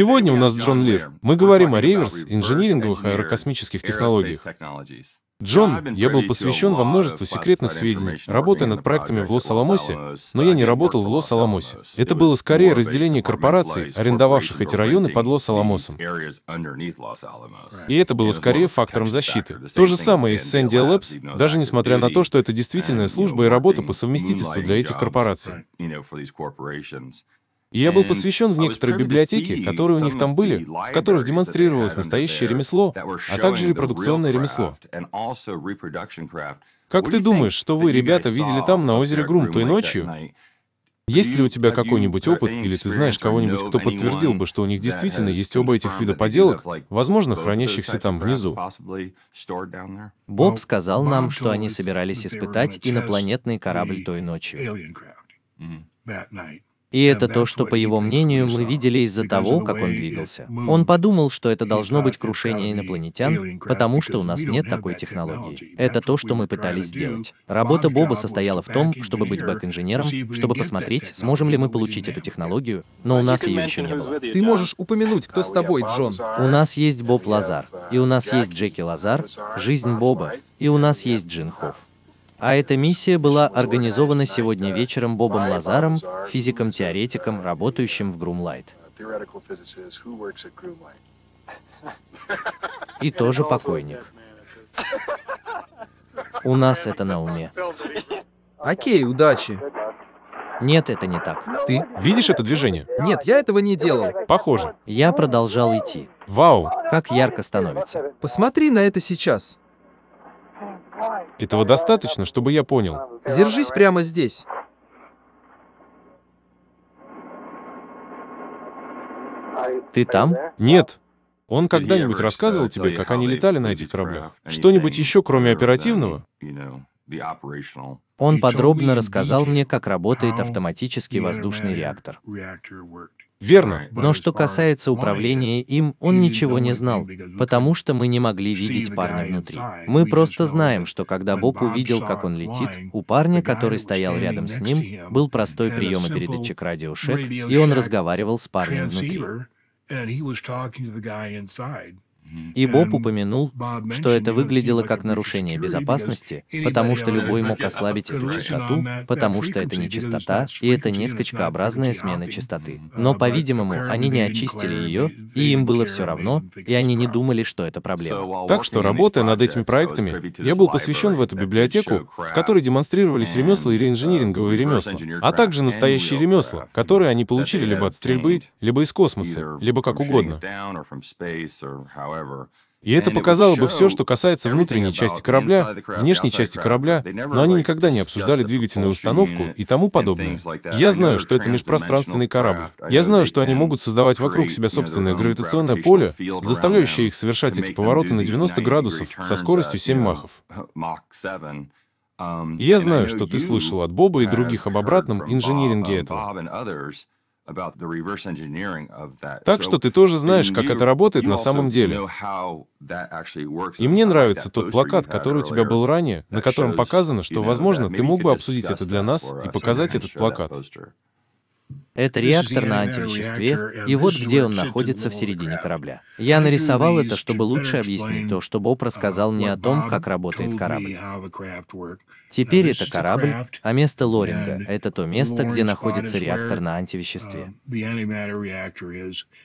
Сегодня у нас Джон Лир. Мы говорим о реверс, инжиниринговых аэрокосмических технологиях. Джон, я был посвящен во множество секретных сведений, работая над проектами в Лос-Аламосе, но я не работал в Лос-Аламосе. Это было скорее разделение корпораций, арендовавших эти районы под Лос-Аламосом. И это было скорее фактором защиты. То же самое и с Sandia Labs, даже несмотря на то, что это действительная служба и работа по совместительству для этих корпораций. И я был посвящен в некоторые библиотеки, которые у них там были, в которых демонстрировалось настоящее ремесло, а также репродукционное ремесло. Как ты думаешь, что вы, ребята, видели там на озере Грум той ночью? Есть ли у тебя какой-нибудь опыт, или ты знаешь кого-нибудь, кто подтвердил бы, что у них действительно есть оба этих вида поделок, возможно, хранящихся там внизу? Боб сказал нам, что они собирались испытать инопланетный корабль той ночью. И это то, что, по его мнению, мы видели из-за того, как он двигался. Он подумал, что это должно быть крушение инопланетян, потому что у нас нет такой технологии. Это то, что мы пытались сделать. Работа Боба состояла в том, чтобы быть бэк-инженером, чтобы посмотреть, сможем ли мы получить эту технологию, но у нас ее еще не было. Ты можешь упомянуть, кто с тобой, Джон? У нас есть Боб Лазар, и у нас есть Джеки Лазар, жизнь Боба, и у нас есть Джин Хофф. А эта миссия была организована сегодня вечером Бобом Лазаром, физиком-теоретиком, работающим в Грумлайт. И тоже покойник. У нас это на уме. Окей, удачи. Нет, это не так. Ты видишь это движение? Нет, я этого не делал. Похоже. Я продолжал идти. Вау. Как ярко становится. Посмотри на это сейчас. Этого достаточно, чтобы я понял. Держись прямо здесь. Ты там? Нет. Он когда-нибудь рассказывал тебе, как они летали на этих кораблях? Что-нибудь еще, кроме оперативного? Он подробно рассказал мне, как работает автоматический воздушный реактор. Верно. Но что касается управления им, он ничего не знал, потому что мы не могли видеть парня внутри. Мы просто знаем, что когда Боб увидел, как он летит, у парня, который стоял рядом с ним, был простой приемопередатчик радиошек, и он разговаривал с парнем внутри. И Боб упомянул, что это выглядело как нарушение безопасности, потому что любой мог ослабить эту частоту, потому что это не частота, и это не скачкообразная смена частоты. Но, по-видимому, они не очистили ее, и им было все равно, и они не думали, что это проблема. Так что, работая над этими проектами, я был посвящен в эту библиотеку, в которой демонстрировались ремесла и реинжиниринговые ремесла, а также настоящие ремесла, которые они получили либо от стрельбы, либо из космоса, либо как угодно. И это показало бы все, что касается внутренней части корабля, внешней части корабля, но они никогда не обсуждали двигательную установку и тому подобное. Я знаю, что это межпространственный корабль. Я знаю, что они могут создавать вокруг себя собственное гравитационное поле, заставляющее их совершать эти повороты на 90 градусов со скоростью 7 махов. И я знаю, что ты слышал от Боба и других об обратном инжиниринге этого. Так что ты тоже знаешь, как это работает на самом деле. И мне нравится тот плакат, который у тебя был ранее, на котором показано, что, возможно, ты мог бы обсудить это для нас и показать этот плакат. Это реактор на антивеществе, и вот где он находится в середине корабля. Я нарисовал это, чтобы лучше объяснить то, что Боб рассказал мне о том, как работает корабль. Теперь это корабль, а место Лоринга — это то место, где находится реактор на антивеществе.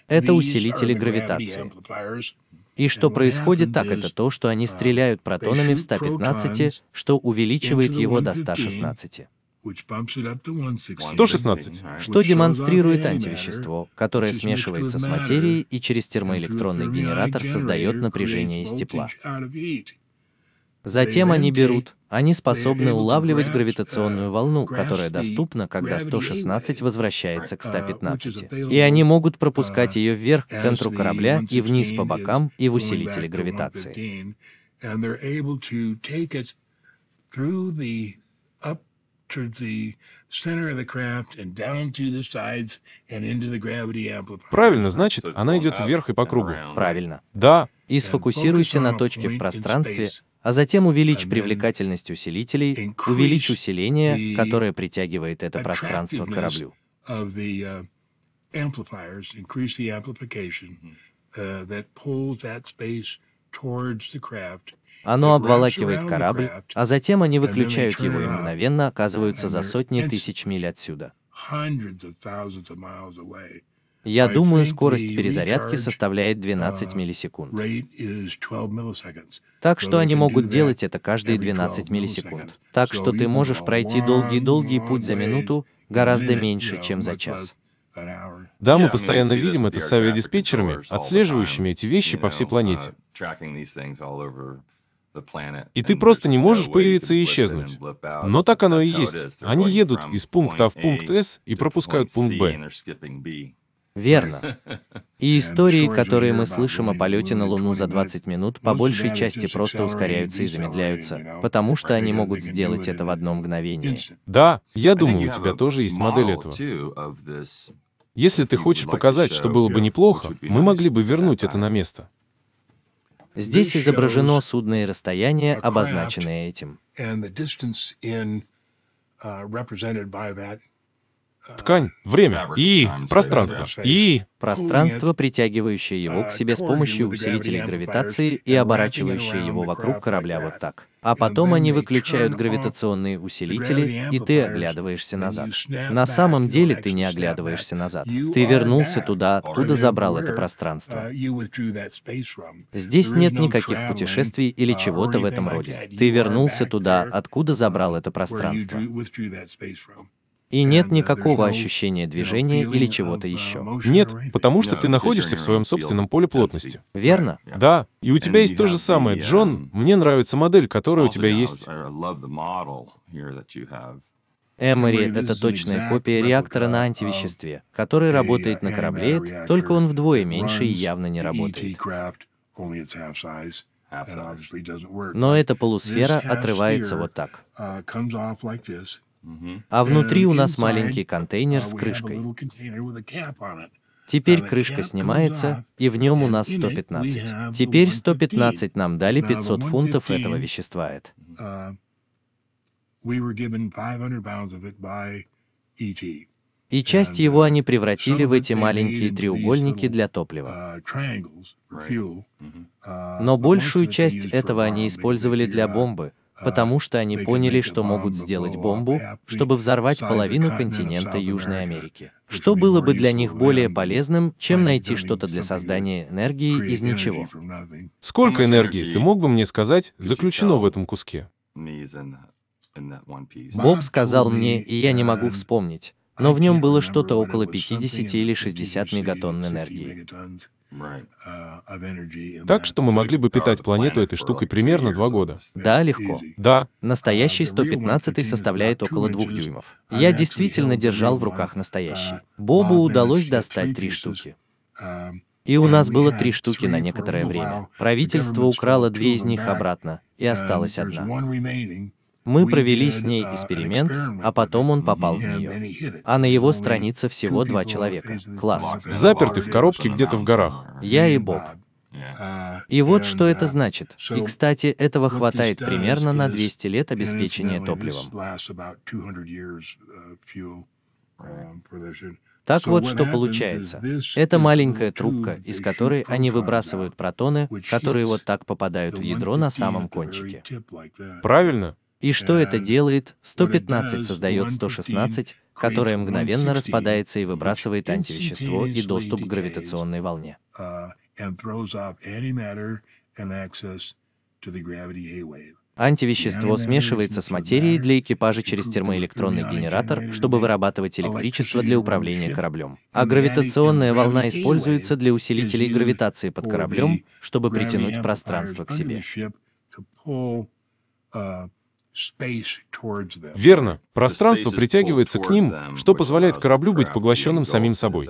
Это усилители гравитации. И что происходит так, это то, что они стреляют протонами в 115, что увеличивает его до 116. 116. Что демонстрирует антивещество, которое смешивается с материей и через термоэлектронный генератор создает напряжение из тепла. Затем они берут, они способны улавливать гравитационную волну, которая доступна, когда 116 возвращается к 115. И они могут пропускать ее вверх к центру корабля и вниз по бокам и в усилители гравитации. Правильно, значит, она идет вверх и по кругу. Правильно. Да. И сфокусируйся на точке в пространстве, а затем увеличь привлекательность усилителей, увеличь усиление, которое притягивает это пространство к кораблю. uh, craft. Оно обволакивает корабль, а затем они выключают его и мгновенно оказываются за сотни тысяч миль отсюда. Я думаю, скорость перезарядки составляет 12 миллисекунд. Rate is 12 milliseconds. Так что они могут делать это каждые 12 миллисекунд. Так что ты можешь пройти долгий-долгий путь за минуту гораздо меньше, чем за час. Да, мы постоянно видим это с авиадиспетчерами, отслеживающими эти вещи по всей планете. И ты просто не можешь появиться и исчезнуть. Но так оно и есть. Они едут из пункта А в пункт С и пропускают пункт Б. Верно. И истории, которые мы слышим о полете на Луну за 20 минут, по большей части просто ускоряются и замедляются, потому что они могут сделать это в одно мгновение. Да, я думаю, у тебя тоже есть модель этого. Если ты хочешь показать, что было бы неплохо, мы могли бы вернуть это на место. Здесь изображено судно и расстояние, обозначенное этим. Ткань, время и пространство. И Пространство, притягивающее его к себе с помощью усилителей гравитации и оборачивающее его вокруг корабля вот так. А потом они выключают гравитационные усилители, и ты оглядываешься назад. На самом деле ты не оглядываешься назад. Ты вернулся туда, откуда забрал это пространство. Здесь нет никаких путешествий или чего-то в этом роде. Ты вернулся туда, откуда забрал это пространство. И нет uh, никакого ощущения движения или feeling чего-то uh, еще. нет, потому что ты находишься в своем собственном поле плотности. Верно? Да, и у тебя есть то же самое, Джон. Мне нравится модель, которая у тебя есть. Эмори — это точная копия реактора на антивеществе, который работает на корабле, только он вдвое меньше и явно не работает. Но эта полусфера отрывается вот так. А внутри у нас маленький контейнер с крышкой. Теперь крышка снимается, и в нем у нас 115. Теперь 115 нам дали 500 фунтов этого вещества. Это. We were given 500 pounds of it by ET. И часть его они превратили в эти маленькие треугольники для топлива. Но большую часть этого они использовали для бомбы, потому что они поняли, что могут сделать бомбу, чтобы взорвать половину континента Южной Америки. Что было бы для них более полезным, чем найти что-то для создания энергии из ничего. Сколько энергии, ты мог бы мне сказать, заключено в этом куске? Боб сказал мне, и я не могу вспомнить, но в нем было что-то около 50 или 60 мегатонн энергии. Так что мы могли бы питать планету этой штукой примерно два года. Да, легко. Да, Настоящий 115 составляет около двух дюймов. Я действительно держал в руках настоящий. Бобу удалось достать три штуки. И у нас было три штуки на некоторое время. Правительство украло две из них обратно, и осталась одна. Мы провели с ней эксперимент, а потом он попал в нее. А на его странице всего два человека. Класс. заперты в коробке где-то в горах. Я и Боб. И вот что это значит. И, кстати, этого хватает примерно на 200 лет обеспечения топливом. Так вот, что получается. Это маленькая трубка, из которой они выбрасывают протоны, которые вот так попадают в ядро на самом кончике. Правильно? И что это делает? 115 создает 116, которое мгновенно распадается и выбрасывает антивещество и доступ к гравитационной волне. Антивещество смешивается с материей для экипажа через термоэлектронный генератор, чтобы вырабатывать электричество для управления кораблем. А гравитационная волна используется для усилителей гравитации под кораблем, чтобы притянуть пространство к себе. Верно. Пространство притягивается к ним, что позволяет кораблю быть поглощенным самим собой.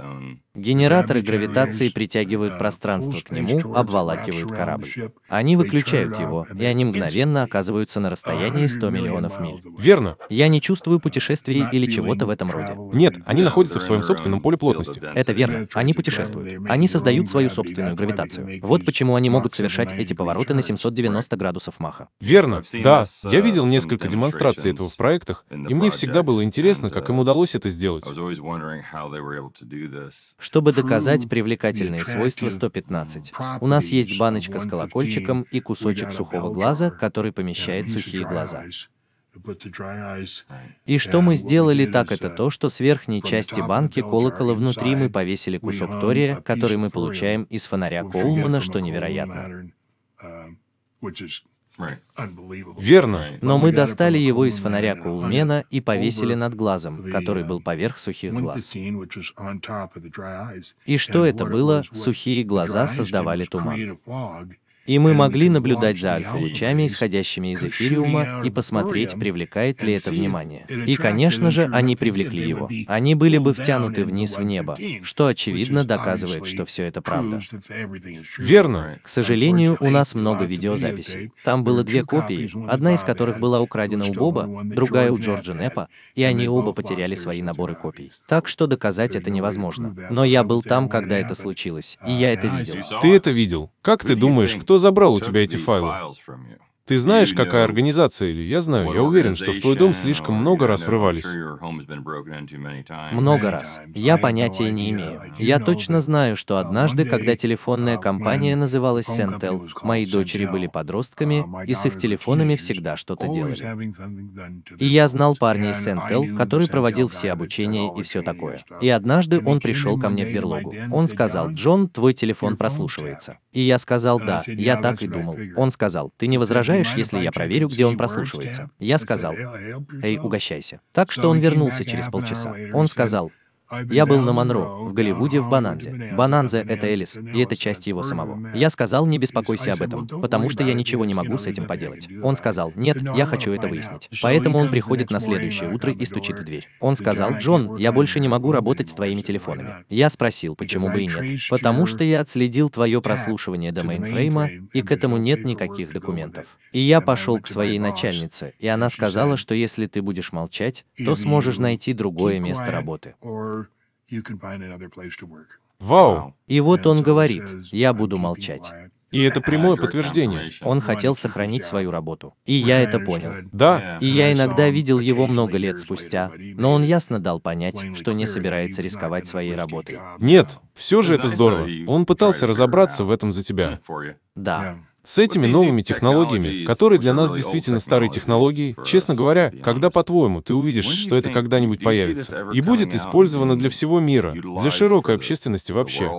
Генераторы гравитации притягивают пространство к нему, обволакивают корабль. Они выключают его, и они мгновенно оказываются на расстоянии 100 миллионов миль. Верно. Я не чувствую путешествий или чего-то в этом роде. Нет, они находятся в своем собственном поле плотности. Это верно. Они путешествуют. Они создают свою собственную гравитацию. Вот почему они могут совершать эти повороты на 790 градусов Маха. Верно. Да, я видел несколько демонстраций этого в проектах, и мне всегда было интересно, как им удалось это сделать. Чтобы доказать привлекательные свойства 115, у нас есть баночка с колокольчиком и кусочек сухого глаза, который помещает сухие глаза. И что мы сделали так, это то, что с верхней части банки колокола внутри мы повесили кусок тория, который мы получаем из фонаря Коулмана, что невероятно. Верно. Но мы достали его из фонаря Коулмена и повесили над глазом, который был поверх сухих глаз. И что это было? Сухие глаза создавали туман. И мы могли наблюдать за альфа-лучами, исходящими из эфириума, и посмотреть, привлекает ли это внимание. И, конечно же, они привлекли его. Они были бы втянуты вниз в небо, что, очевидно, доказывает, что все это правда. Верно. К сожалению, у нас много видеозаписей. Там было две копии, одна из которых была украдена у Боба, другая у Джорджа Неппа, и они оба потеряли свои наборы копий. Так что доказать это невозможно. Но я был там, когда это случилось, и я это видел. Ты это видел. Как ты думаешь, кто забрал у тебя эти файлы? Ты знаешь, какая организация или я знаю, я уверен, что в твой дом слишком много раз врывались. Много раз. Я понятия не имею. Я точно знаю, что однажды, когда телефонная компания называлась Sentel, мои дочери были подростками, и с их телефонами всегда что-то делали. И я знал парня из Sentel, который проводил все обучения и все такое. И однажды он пришел ко мне в берлогу. Он сказал, Джон, твой телефон прослушивается. И я сказал, да, я так и думал. Он сказал, ты не возражаешь, возражаешь, если я проверю, где он прослушивается?» Я сказал, «Эй, угощайся». Так что он вернулся через полчаса. Он сказал, я был на Монро, в Голливуде, в Бананзе. Бананзе — это Элис, и это часть его самого. Я сказал, не беспокойся об этом, потому что я ничего не могу с этим поделать. Он сказал, нет, я хочу это выяснить. Поэтому он приходит на следующее утро и стучит в дверь. Он сказал, Джон, я больше не могу работать с твоими телефонами. Я спросил, почему бы и нет. Потому что я отследил твое прослушивание до мейнфрейма, и к этому нет никаких документов. И я пошел к своей начальнице, и она сказала, что если ты будешь молчать, то сможешь найти другое место работы. Вау! И вот он говорит, я буду молчать. И это прямое подтверждение. Он хотел сохранить свою работу. И я это понял. Да. И я иногда видел его много лет спустя, но он ясно дал понять, что не собирается рисковать своей работой. Нет, все же это здорово. Он пытался разобраться в этом за тебя. Да. С этими новыми технологиями, которые для нас действительно старые технологии, честно говоря, когда, по-твоему, ты увидишь, что это когда-нибудь появится и будет использовано для всего мира, для широкой общественности вообще?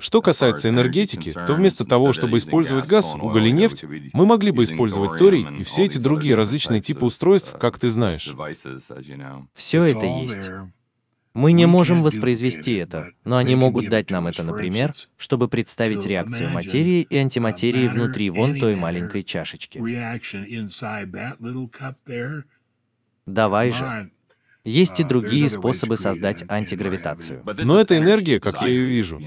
Что касается энергетики, то вместо того, чтобы использовать газ, уголь и нефть, мы могли бы использовать торий и все эти другие различные типы устройств, как ты знаешь. Все это есть. Мы не можем воспроизвести это, но они могут дать нам это, например, чтобы представить реакцию материи и антиматерии внутри вон той маленькой чашечки. Давай же. Есть и другие способы создать антигравитацию. Но это энергия, как я ее вижу.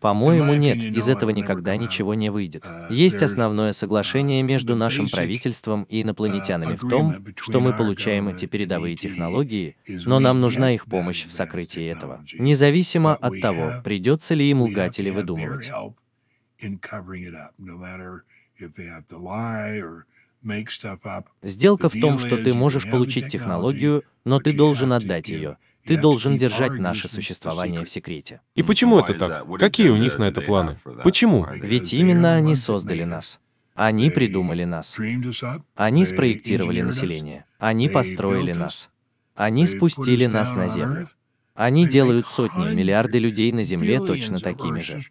По-моему, нет, из этого никогда ничего не выйдет. Есть основное соглашение между нашим правительством и инопланетянами в том, что мы получаем эти передовые технологии, но нам нужна их помощь в сокрытии этого, независимо от того, придется ли им лгать или выдумывать. Сделка в том, что ты можешь получить технологию, но ты должен отдать ее. Ты должен держать наше существование в секрете. И почему это так? Какие у них на это планы? Почему? Ведь именно они создали нас. Они придумали нас. Они спроектировали население. Они построили нас. Они спустили нас на землю. Они делают сотни, миллиарды людей на Земле точно такими же.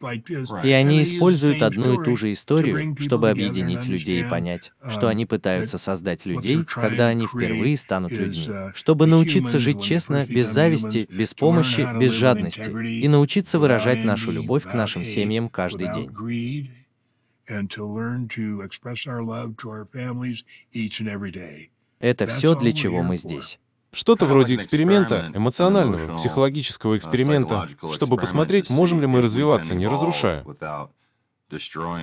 И они используют одну и ту же историю, чтобы объединить людей и понять, что они пытаются создать людей, когда они впервые станут людьми, чтобы научиться жить честно, без зависти, без помощи, без жадности, и научиться выражать нашу любовь к нашим семьям каждый день. Это все, для чего мы здесь. Что-то вроде эксперимента, эмоционального, психологического эксперимента, чтобы посмотреть, можем ли мы развиваться, не разрушая.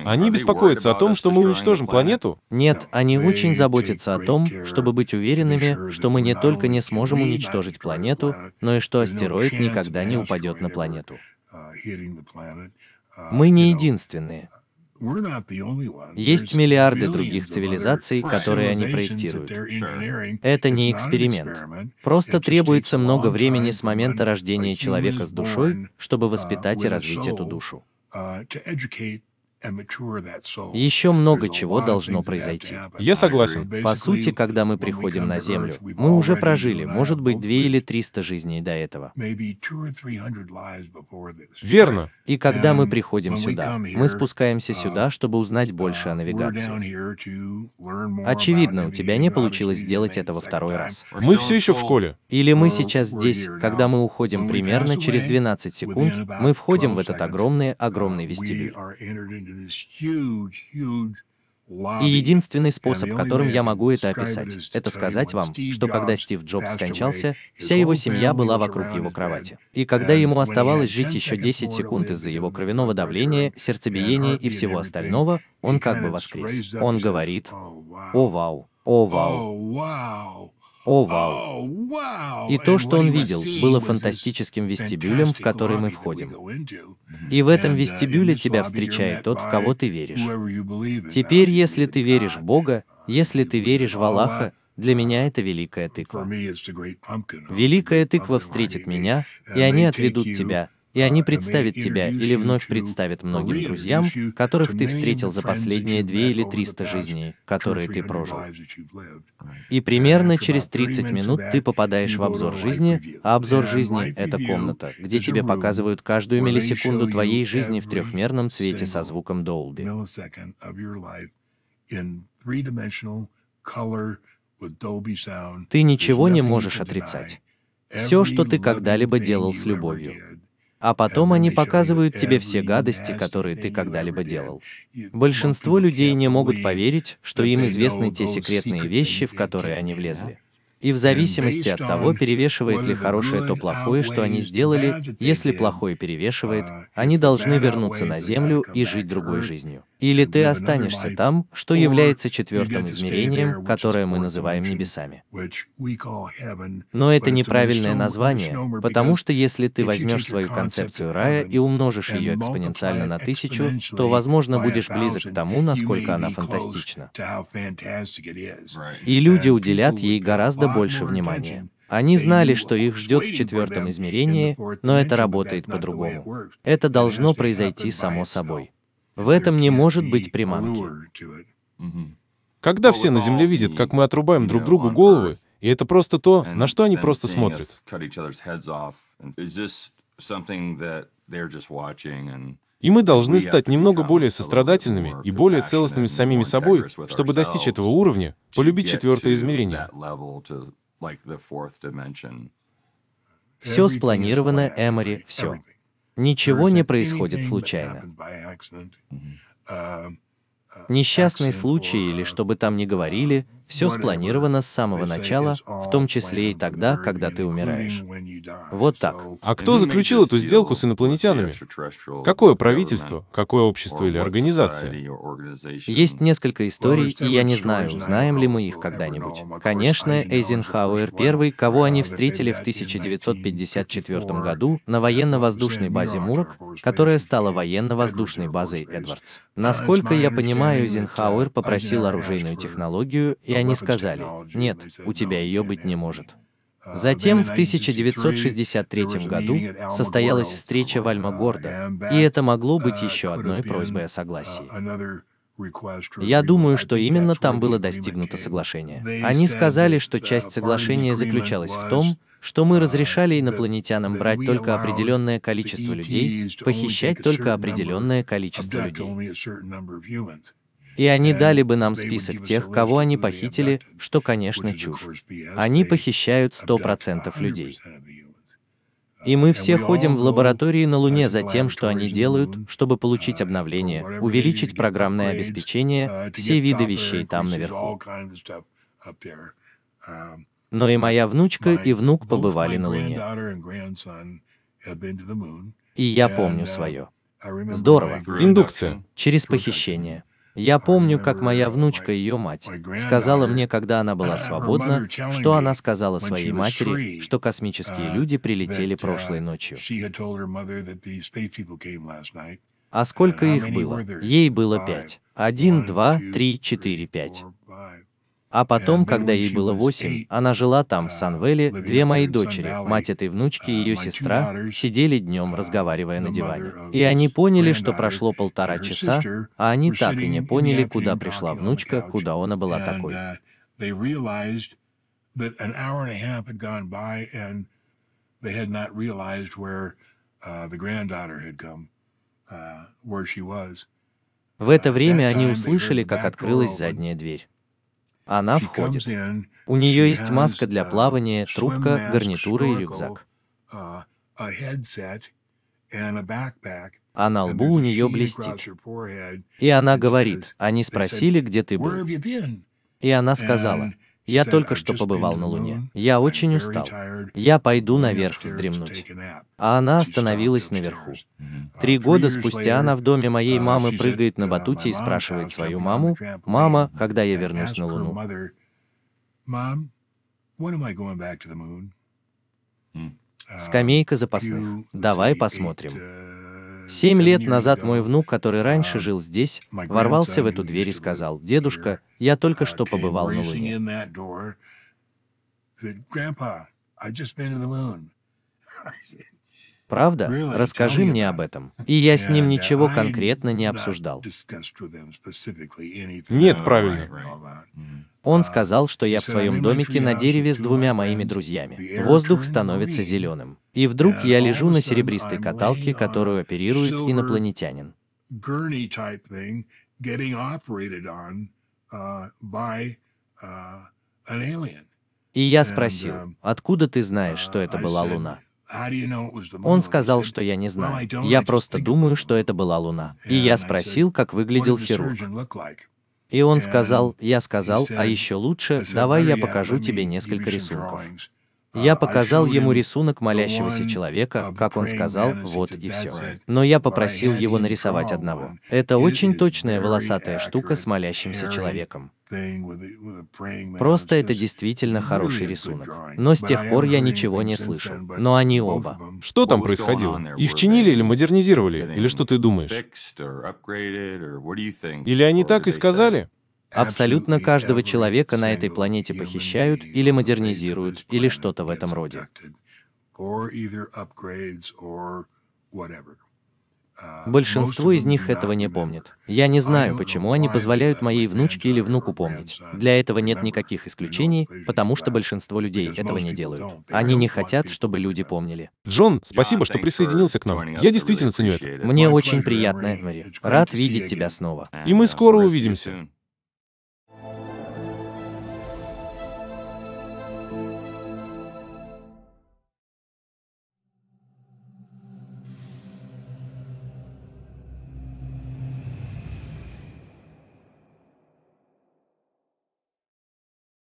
Они беспокоятся о том, что мы уничтожим планету? Нет, они очень заботятся о том, чтобы быть уверенными, что мы не только не сможем уничтожить планету, но и что астероид никогда не упадет на планету. Мы не единственные. Есть миллиарды других цивилизаций, которые они проектируют. Это не эксперимент. Просто требуется много времени с момента рождения человека с душой, чтобы воспитать и развить эту душу. Еще много чего должно произойти. Я согласен. По сути, когда мы приходим на Землю, мы уже прожили, может быть, две или триста жизней до этого. Верно. И когда мы приходим сюда, мы спускаемся сюда, чтобы узнать больше о навигации. Очевидно, у тебя не получилось сделать это во второй раз. Мы все еще в школе. Или мы сейчас здесь, когда мы уходим примерно через 12 секунд, мы входим в этот огромный-огромный вестибюль. И единственный способ, которым я могу это описать, это сказать вам, что когда Стив Джобс скончался, вся его семья была вокруг его кровати. И когда ему оставалось жить еще 10 секунд из-за его кровяного давления, сердцебиения и всего остального, он как бы воскрес. Он говорит, «О, вау! О, вау! О, вау! И то, что он видел, было фантастическим вестибюлем, в который мы входим. И в этом вестибюле тебя встречает тот, в кого ты веришь. Теперь, если ты веришь в Бога, если ты веришь в Аллаха, для меня это великая тыква. Великая тыква встретит меня, и они отведут тебя, и они представят тебя или вновь представят многим друзьям, которых ты встретил за последние две или триста жизней, которые ты прожил. И примерно через 30 минут ты попадаешь в обзор жизни, а обзор жизни — это комната, где тебе показывают каждую миллисекунду твоей жизни в трехмерном цвете со звуком Dolby. Ты ничего не можешь отрицать. Все, что ты когда-либо делал с любовью а потом они показывают тебе все гадости, которые ты когда-либо делал. Большинство людей не могут поверить, что им известны те секретные вещи, в которые они влезли. И в зависимости от того, перевешивает ли хорошее то плохое, что они сделали, если плохое перевешивает, они должны вернуться на Землю и жить другой жизнью. Или ты останешься там, что является четвертым измерением, которое мы называем небесами. Но это неправильное название, потому что если ты возьмешь свою концепцию рая и умножишь ее экспоненциально на тысячу, то, возможно, будешь близок к тому, насколько она фантастична. И люди уделят ей гораздо больше внимания. Они знали, что их ждет в четвертом измерении, но это работает по-другому. Это должно произойти само собой. В этом не может быть приманки. Когда все на Земле видят, как мы отрубаем друг другу головы, и это просто то, на что они просто смотрят. И мы должны стать немного более сострадательными и более целостными с самими собой, чтобы достичь этого уровня, полюбить четвертое измерение. Все спланировано, Эмори, все. Ничего не происходит случайно. Несчастный случай или что бы там ни говорили, все спланировано с самого начала, в том числе и тогда, когда ты умираешь. Вот так. А кто заключил эту сделку с инопланетянами? Какое правительство, какое общество или организация? Есть несколько историй, и я не знаю, узнаем ли мы их когда-нибудь. Конечно, Эйзенхауэр первый, кого они встретили в 1954 году на военно-воздушной базе Мурок, которая стала военно-воздушной базой Эдвардс. Насколько я понимаю, Эйзенхауэр попросил оружейную технологию, и они сказали, нет, у тебя ее быть не может. Затем в 1963 году состоялась встреча в Альма-Гордо, и это могло быть еще одной просьбой о согласии. Я думаю, что именно там было достигнуто соглашение. Они сказали, что часть соглашения заключалась в том, что мы разрешали инопланетянам брать только определенное количество людей, похищать только определенное количество людей. И они дали бы нам список тех, кого они похитили, что, конечно, чушь. Они похищают 100% людей. И мы все ходим в лаборатории на Луне за тем, что они делают, чтобы получить обновление, увеличить программное обеспечение, все виды вещей там наверху. Но и моя внучка и внук побывали на Луне. И я помню свое. Здорово. Индукция. Через похищение. Я помню, как моя внучка, ее мать, сказала мне, когда она была свободна, что она сказала своей матери, что космические люди прилетели прошлой ночью. А сколько их было? Ей было пять. Один, два, три, четыре, пять. А потом, когда ей было восемь, она жила там, в Санвеле, две мои дочери, мать этой внучки и ее сестра, сидели днем, разговаривая на диване. И они поняли, что прошло полтора часа, а они так и не поняли, куда пришла внучка, куда она была такой. В это время они услышали, как открылась задняя дверь. Она входит. У нее есть маска для плавания, трубка, гарнитура и рюкзак. А на лбу у нее блестит. И она говорит, они спросили, где ты был. И она сказала, я только что побывал на Луне. Я очень устал. Я пойду наверх вздремнуть. А она остановилась наверху. Три года спустя она в доме моей мамы прыгает на батуте и спрашивает свою маму, «Мама, когда я вернусь на Луну?» Скамейка запасных. Давай посмотрим. Семь лет назад мой внук, который раньше жил здесь, ворвался в эту дверь и сказал, «Дедушка, я только что побывал на Луне». Правда? Расскажи мне об этом. И я с ним ничего конкретно не обсуждал. Нет, правильно. Он сказал, что я в своем домике на дереве с двумя моими друзьями. Воздух становится зеленым. И вдруг я лежу на серебристой каталке, которую оперирует инопланетянин. И я спросил, откуда ты знаешь, что это была Луна? Он сказал, что я не знаю. Я просто думаю, что это была Луна. И я спросил, как выглядел хирург. И он сказал, я сказал, а еще лучше, давай я покажу тебе несколько рисунков. Я показал ему рисунок молящегося человека, как он сказал, вот и все. Но я попросил его нарисовать одного. Это очень точная волосатая штука с молящимся человеком. Просто это действительно хороший рисунок. Но с тех пор я ничего не слышал. Но они оба. Что там происходило? Их чинили или модернизировали? Или что ты думаешь? Или они так и сказали? Абсолютно каждого человека на этой планете похищают или модернизируют, или что-то в этом роде. Большинство из них этого не помнит. Я не знаю, почему они позволяют моей внучке или внуку помнить. Для этого нет никаких исключений, потому что большинство людей этого не делают. Они не хотят, чтобы люди помнили. Джон, спасибо, что присоединился к нам. Я действительно ценю это. Мне очень приятно, Мэри. Рад видеть тебя снова. И мы скоро увидимся.